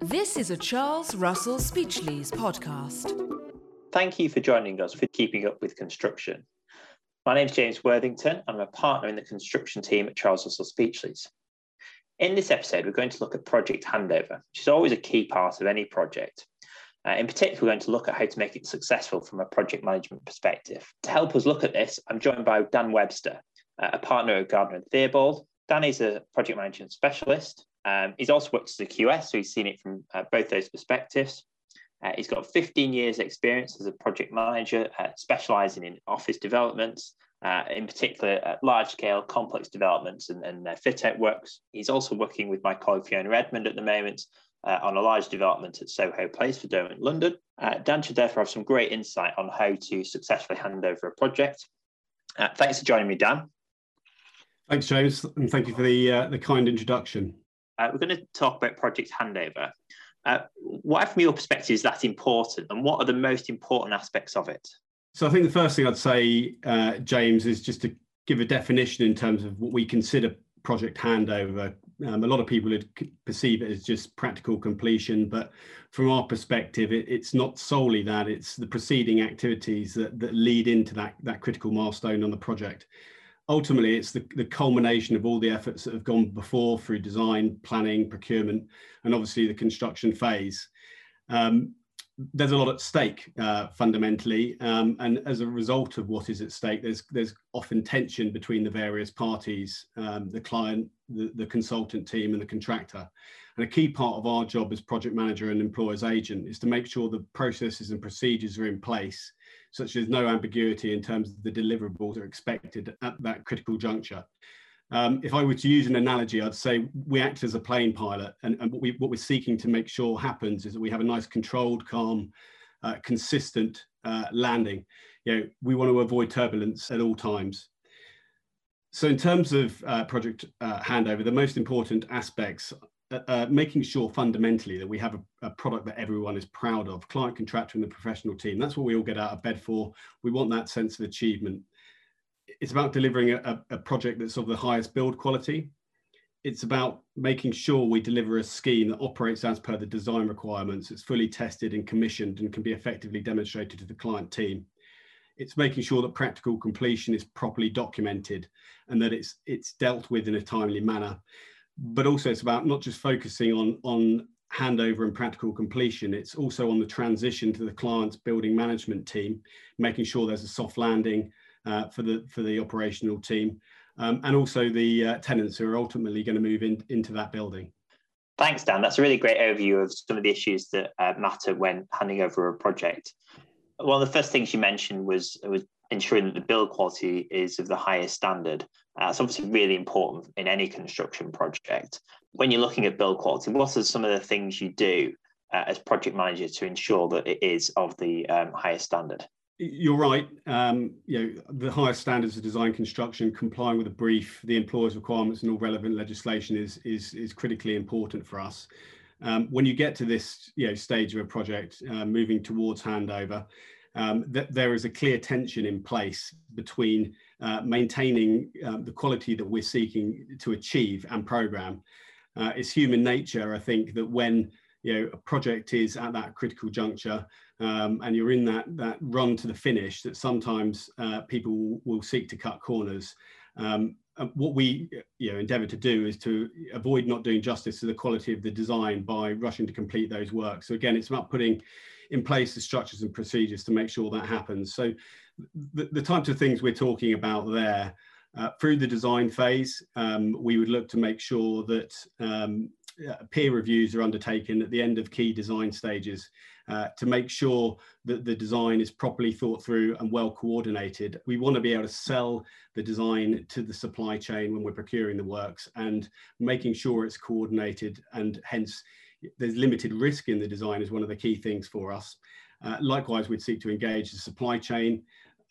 This is a Charles Russell Speechlys podcast. Thank you for joining us for Keeping Up with Construction. My name is James Worthington. I'm a partner in the construction team at Charles Russell Speechlys. In this episode, we're going to look at project handover, which is always a key part of any project. Uh, in particular, we're going to look at how to make it successful from a project management perspective. To help us look at this, I'm joined by Dan Webster, uh, a partner at Gardiner and Theobald. Dan is a project management specialist um, he's also worked as a QS, so he's seen it from uh, both those perspectives. Uh, he's got 15 years experience as a project manager, uh, specializing in office developments, uh, in particular large scale complex developments and, and fit out works. He's also working with my colleague Fiona Edmond at the moment uh, on a large development at Soho Place for Derwent, London. Uh, Dan should therefore have some great insight on how to successfully hand over a project. thanks for joining me, Dan. Thanks, James, and thank you for the, the kind introduction. Uh, we're going to talk about project handover. Uh, why, from your perspective, is that important, and what are the most important aspects of it? So, I think the first thing I'd say, uh, James, is just to give a definition in terms of what we consider project handover. Um, a lot of people would perceive it as just practical completion, but from our perspective, it, it's not solely that; it's the preceding activities that, that lead into that that critical milestone on the project ultimately it's the, the culmination of all the efforts that have gone before through design, planning, procurement, and obviously the construction phase. Um, there's a lot at stake uh, fundamentally, um, and as a result of what is at stake, there's there's often tension between the various parties, um, the client, the, the consultant team, and the contractor. And a key part of our job as project manager and employer's agent is to make sure the processes and procedures are in place such as no ambiguity in terms of the deliverables that are expected at that critical juncture. Um, if I were to use an analogy, I'd say we act as a plane pilot, and, and what, we, what we're seeking to make sure happens is that we have a nice, controlled, calm, uh, consistent uh, landing. You know, we want to avoid turbulence at all times. So, in terms of uh, project uh, handover, the most important aspects uh, uh, making sure fundamentally that we have a, a, product that everyone is proud of, client, contractor, and the professional team. That's what we all get out of bed for. We want that sense of achievement. It's about delivering a, a project that's of the highest build quality. It's about making sure we deliver a scheme that operates as per the design requirements. It's fully tested and commissioned and can be effectively demonstrated to the client team. It's making sure that practical completion is properly documented and that it's it's dealt with in a timely manner but also it's about not just focusing on on handover and practical completion it's also on the transition to the client's building management team making sure there's a soft landing uh, for the for the operational team um, and also the uh, tenants who are ultimately going to move in, into that building. Thanks dan. That's a really great overview of some of the issues that uh, matter when handing over a project. One of the first things you mentioned was was ensuring that the build quality is of the highest standard. Uh, it's obviously really important in any construction project. When you're looking at build quality, what are some of the things you do uh, as project manager to ensure that it is of the um, highest standard? You're right. Um, you know, the highest standards of design construction, complying with the brief, the employer's requirements, and all relevant legislation is is is critically important for us. Um, when you get to this you know, stage of a project, uh, moving towards handover, um, that there is a clear tension in place between uh, maintaining uh, the quality that we're seeking to achieve and program. Uh, it's human nature, I think, that when you know a project is at that critical juncture um, and you're in that that run to the finish, that sometimes uh, people will, seek to cut corners. Um, what we you know endeavor to do is to avoid not doing justice to the quality of the design by rushing to complete those works. So again, it's about putting in place the structures and procedures to make sure that happens. So the, the types of things we're talking about there, uh, through the design phase, um, we would look to make sure that um, uh, peer reviews are undertaken at the end of key design stages uh, to make sure that the design is properly thought through and well coordinated. We want to be able to sell the design to the supply chain when we're procuring the works and making sure it's coordinated and hence there's limited risk in the design is one of the key things for us. Uh, likewise, we'd seek to engage the supply chain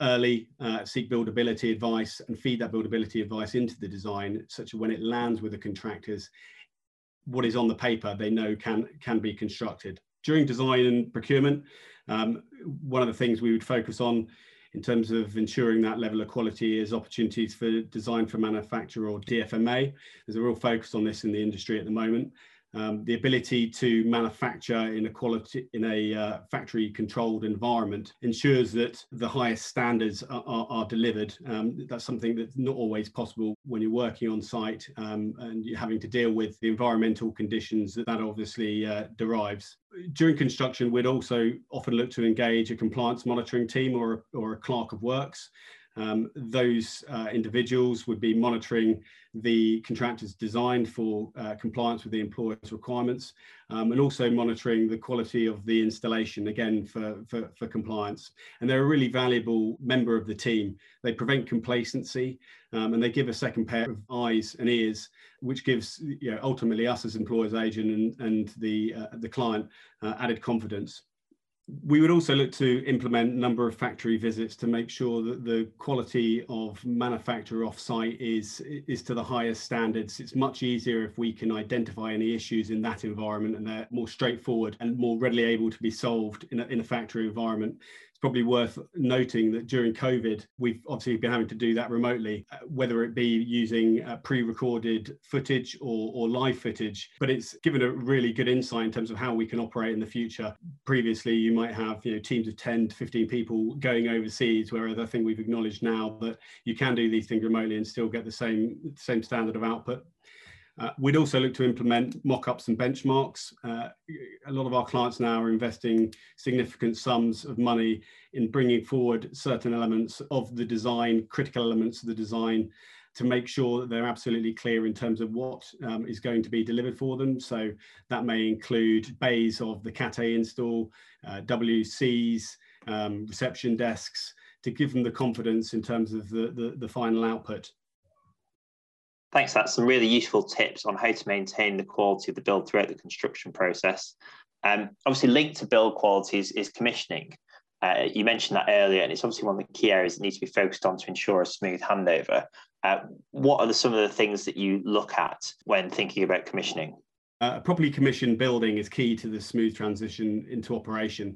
early, uh, seek buildability advice and feed that buildability advice into the design such that when it lands with the contractors, what is on the paper they know can, can be constructed. During design and procurement, um, one of the things we would focus on in terms of ensuring that level of quality is opportunities for design for manufacture or DFMA. There's a real focus on this in the industry at the moment um, the ability to manufacture in a quality in a uh, factory controlled environment ensures that the highest standards are, are, are delivered. Um, that's something that's not always possible when you're working on site um, and you're having to deal with the environmental conditions that that obviously uh, derives. During construction, we'd also often look to engage a compliance monitoring team or, or a clerk of works um, those uh, individuals would be monitoring the contractor's design for uh, compliance with the employer's requirements um, and also monitoring the quality of the installation again for, for, for, compliance. And they're a really valuable member of the team. They prevent complacency um, and they give a second pair of eyes and ears, which gives you know, ultimately us as employer's agent and, and the, uh, the client uh, added confidence we would also look to implement a number of factory visits to make sure that the quality of manufacture off-site is is to the highest standards. It's much easier if we can identify any issues in that environment and they're more straightforward and more readily able to be solved in a, in a factory environment probably worth noting that during COVID, we've obviously been having to do that remotely, uh, whether it be using uh, pre-recorded footage or, or live footage. But it's given a really good insight in terms of how we can operate in the future. Previously, you might have you know teams of 10 to 15 people going overseas, whereas I think we've acknowledged now that you can do these things remotely and still get the same same standard of output. Uh, we'd also look to implement mock-ups and benchmarks. Uh, a lot of our clients now are investing significant sums of money in bringing forward certain elements of the design, critical elements of the design, to make sure that they're absolutely clear in terms of what um, is going to be delivered for them. So that may include bays of the Cat A install, uh, WCs, um, reception desks, to give them the confidence in terms of the, the, the final output. Thanks. That's some really useful tips on how to maintain the quality of the build throughout the construction process. Um, obviously, linked to build qualities is commissioning. Uh, you mentioned that earlier, and it's obviously one of the key areas that needs to be focused on to ensure a smooth handover. Uh, what are the, some of the things that you look at when thinking about commissioning? Uh, a properly commissioned building is key to the smooth transition into operation.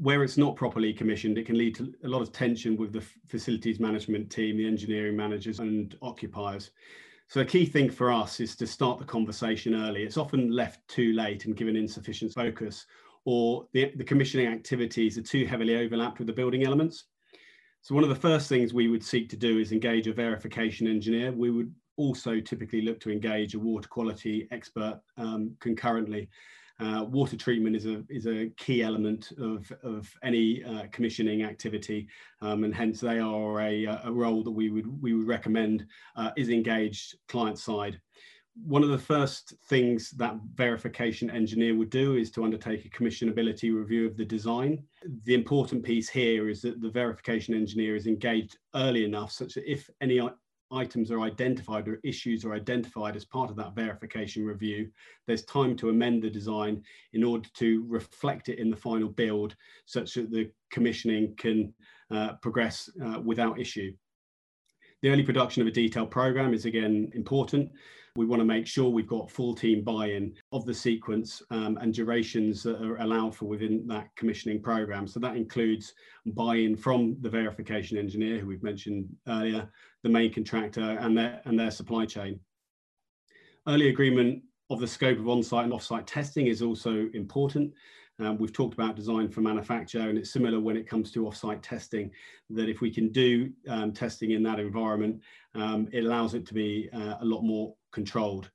Where it's not properly commissioned, it can lead to a lot of tension with the facilities management team, the engineering managers, and occupiers. So, a key thing for us is to start the conversation early. It's often left too late and given insufficient focus, or the, the commissioning activities are too heavily overlapped with the building elements. So, one of the first things we would seek to do is engage a verification engineer. We would also typically look to engage a water quality expert um, concurrently uh, water treatment is a is a key element of of any uh, commissioning activity, um, and hence they are a, a role that we would we would recommend uh, is engaged client side. One of the first things that verification engineer would do is to undertake a commissionability review of the design. The important piece here is that the verification engineer is engaged early enough such that if any items are identified or issues are identified as part of that verification review, there's time to amend the design in order to reflect it in the final build such that the commissioning can uh, progress uh, without issue. The early production of a detailed program is again important. We want to make sure we've got full team buy-in of the sequence um, and durations that are allowed for within that commissioning program. So that includes buy-in from the verification engineer, who we've mentioned earlier, the main contractor and their, and their supply chain. Early agreement of the scope of on-site and off-site testing is also important. Um, we've talked about design for manufacture, and it's similar when it comes to off-site testing. That if we can do um, testing in that environment, um, it allows it to be uh, a lot more controlled.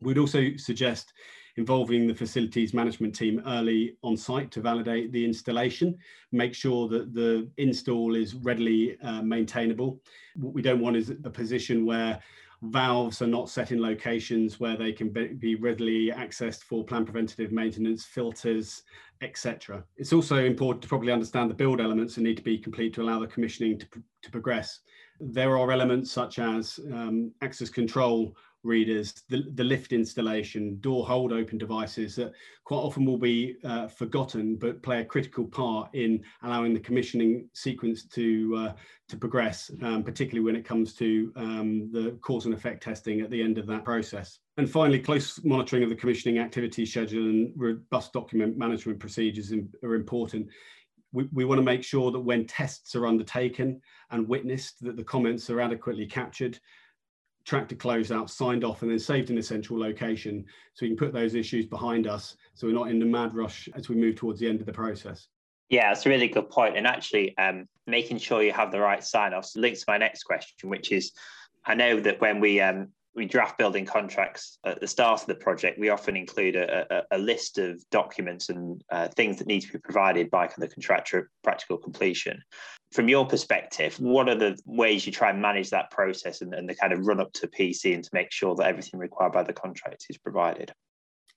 We'd also suggest involving the facilities management team early on site to validate the installation, make sure that the install is readily uh, maintainable. What we don't want is a position where valves are not set in locations where they can be readily accessed for planned preventative maintenance, filters, etc. It's also important to probably understand the build elements that need to be complete to allow the commissioning to, to progress. There are elements such as um, access control readers, the, the lift installation, door hold open devices that quite often will be uh, forgotten but play a critical part in allowing the commissioning sequence to, uh, to progress, um, particularly when it comes to um, the cause and effect testing at the end of that process. And finally, close monitoring of the commissioning activity schedule and robust document management procedures are important we, we want to make sure that when tests are undertaken and witnessed, that the comments are adequately captured, tracked closed out, signed off, and then saved in a central location so we can put those issues behind us so we're not in the mad rush as we move towards the end of the process. Yeah, that's a really good point. And actually, um, making sure you have the right sign offs links to my next question, which is I know that when we um, we draft building contracts at the start of the project, we often include a, a, a list of documents and uh, things that need to be provided by the contractor at practical completion. From your perspective, what are the ways you try and manage that process and, and the kind of run up to PC and to make sure that everything required by the contract is provided?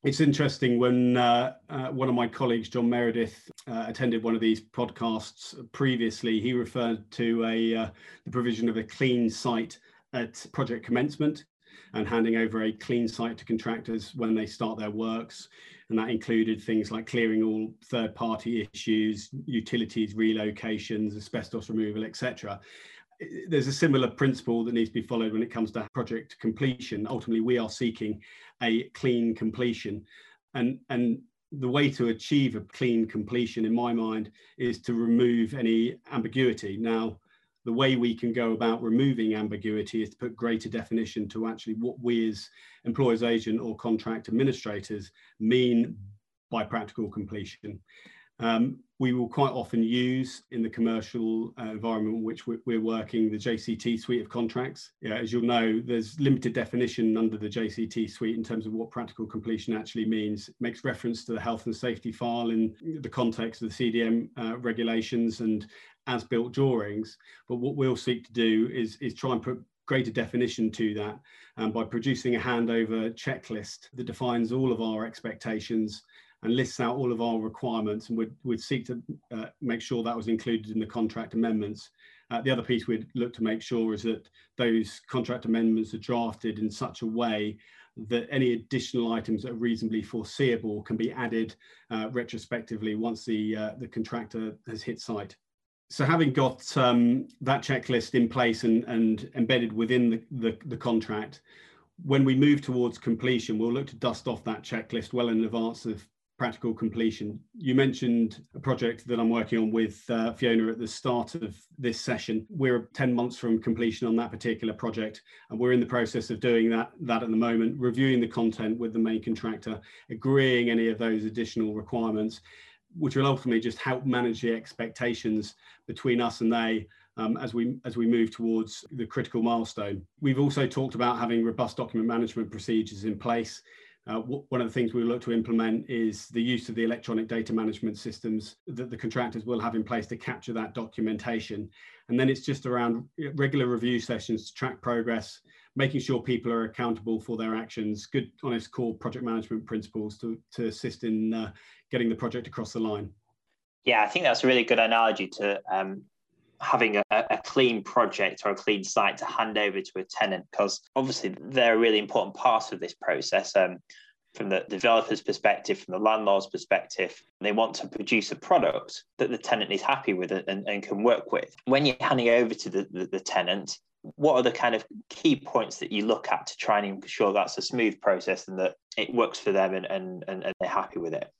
It's interesting when uh, uh, one of my colleagues, John Meredith, uh, attended one of these podcasts previously. He referred to a uh, the provision of a clean site at project commencement and handing over a clean site to contractors when they start their works. And that included things like clearing all third party issues, utilities, relocations, asbestos removal, etc. There's a similar principle that needs to be followed when it comes to project completion. Ultimately, we are seeking a clean completion. And, and the way to achieve a clean completion, in my mind, is to remove any ambiguity. Now, the way we can go about removing ambiguity is to put greater definition to actually what we as employers agent or contract administrators mean by practical completion. Um, we will quite often use in the commercial uh, environment in which we're, we're, working the JCT suite of contracts. Yeah, as you'll know, there's limited definition under the JCT suite in terms of what practical completion actually means. It makes reference to the health and safety file in the context of the CDM uh, regulations and as built drawings. But what we'll seek to do is, is try and put greater definition to that um, by producing a handover checklist that defines all of our expectations and lists out all of our requirements and we'd, we'd seek to uh, make sure that was included in the contract amendments. Uh, the other piece we'd look to make sure is that those contract amendments are drafted in such a way that any additional items that are reasonably foreseeable can be added uh, retrospectively once the, uh, the contractor has hit site so having got um, that checklist in place and, and embedded within the, the, the, contract, when we move towards completion, we'll look to dust off that checklist well in advance of practical completion. You mentioned a project that I'm working on with uh, Fiona at the start of this session. We're 10 months from completion on that particular project, and we're in the process of doing that, that at the moment, reviewing the content with the main contractor, agreeing any of those additional requirements, which will ultimately just help manage the expectations between us and they um, as we as we move towards the critical milestone. We've also talked about having robust document management procedures in place. Uh, one of the things we look to implement is the use of the electronic data management systems that the contractors will have in place to capture that documentation. And then it's just around regular review sessions to track progress, making sure people are accountable for their actions, good, honest core project management principles to, to assist in uh, getting the project across the line. Yeah, I think that's a really good analogy to um, having a, a, clean project or a clean site to hand over to a tenant, because obviously they're a really important part of this process. Um, from the developer's perspective, from the landlord's perspective, they want to produce a product that the tenant is happy with and, and can work with. When you're handing over to the, the, the tenant, what are the kind of key points that you look at to try and ensure that's a smooth process and that it works for them and, and, and they're happy with it?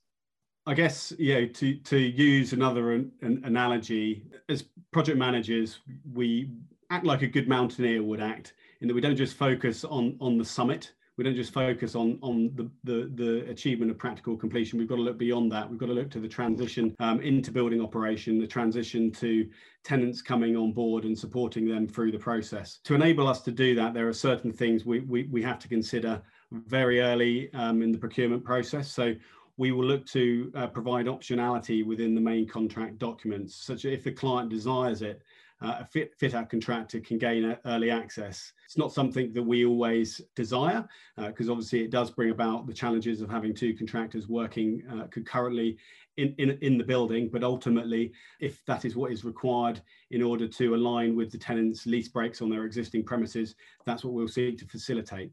I guess know to to use another an, an analogy as project managers, we act like a good mountaineer would act in that we don't just focus on on the summit. We don't just focus on on the the, the achievement of practical completion. We've got to look beyond that. We've got to look to the transition um, into building operation, the transition to tenants coming on board and supporting them through the process. To enable us to do that, there are certain things we we, we have to consider very early um, in the procurement process. So we will look to uh, provide optionality within the main contract documents, such that if the client desires it, uh, a fit, fit out contractor can gain early access. It's not something that we always desire, because uh, obviously it does bring about the challenges of having two contractors working uh, concurrently in, in, in the building. But ultimately, if that is what is required in order to align with the tenant's lease breaks on their existing premises, that's what we'll seek to facilitate.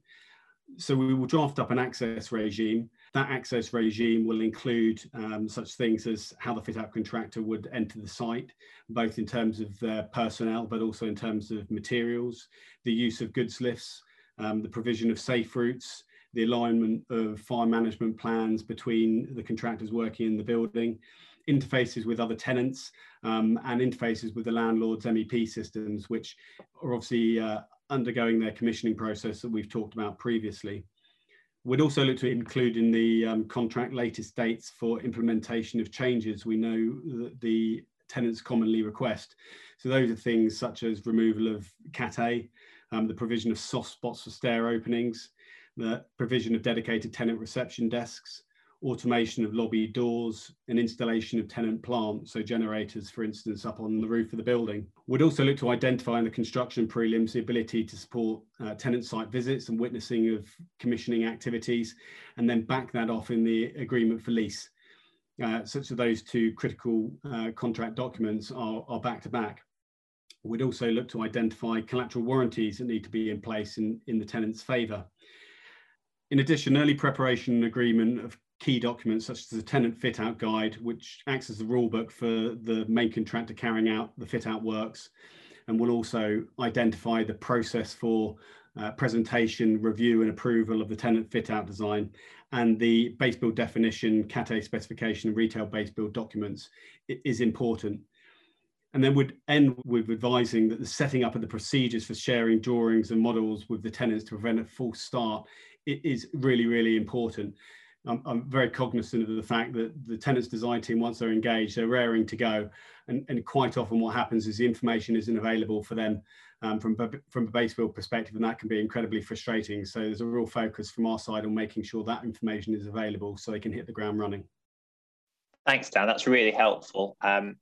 So we will draft up an access regime that access regime will include um, such things as how the fit out contractor would enter the site, both in terms of their personnel, but also in terms of materials, the use of goods lifts, um, the provision of safe routes, the alignment of fire management plans between the contractors working in the building, interfaces with other tenants um, and interfaces with the landlord's MEP systems, which are obviously uh, undergoing their commissioning process that we've talked about previously. We'd also look to include in the um, contract latest dates for implementation of changes we know that the tenants commonly request. So those are things such as removal of Cat A, um, the provision of soft spots for stair openings, the provision of dedicated tenant reception desks, automation of lobby doors, and installation of tenant plants, so generators, for instance, up on the roof of the building. We'd also look to identify in the construction prelims the ability to support uh, tenant site visits and witnessing of commissioning activities, and then back that off in the agreement for lease. Uh, such that those two critical uh, contract documents are, are back to back. We'd also look to identify collateral warranties that need to be in place in, in the tenant's favour. In addition, early preparation agreement of key documents such as the tenant fit out guide, which acts as the rulebook for the main contractor carrying out the fit out works, and will also identify the process for uh, presentation, review, and approval of the tenant fit out design, and the base build definition, CAT-A specification, and retail base build documents is important. And then we'd end with advising that the setting up of the procedures for sharing drawings and models with the tenants to prevent a false start is really, really important. I'm, I'm, very cognizant of the fact that the tenants design team, once they're engaged, they're raring to go. And, and quite often what happens is the information isn't available for them um, from, from a base build perspective, and that can be incredibly frustrating. So there's a real focus from our side on making sure that information is available so they can hit the ground running. Thanks, Dan. That's really helpful. Um,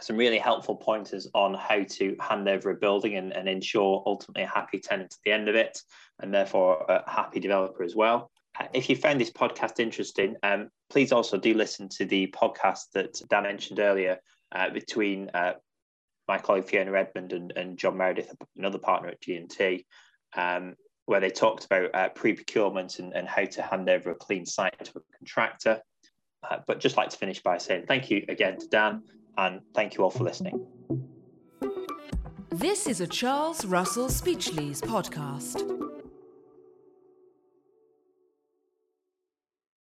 some really helpful pointers on how to hand over a building and, and ensure ultimately a happy tenant at the end of it, and therefore a happy developer as well. Uh, if you found this podcast interesting, um, please also do listen to the podcast that Dan mentioned earlier uh, between uh, my colleague Fiona Redmond and, and John Meredith, another partner at G&T, um, where they talked about uh, pre-procurement and, and how to hand over a clean site to a contractor. Uh, but just like to finish by saying thank you again to Dan and thank you all for listening. This is a Charles Russell Speechlys podcast.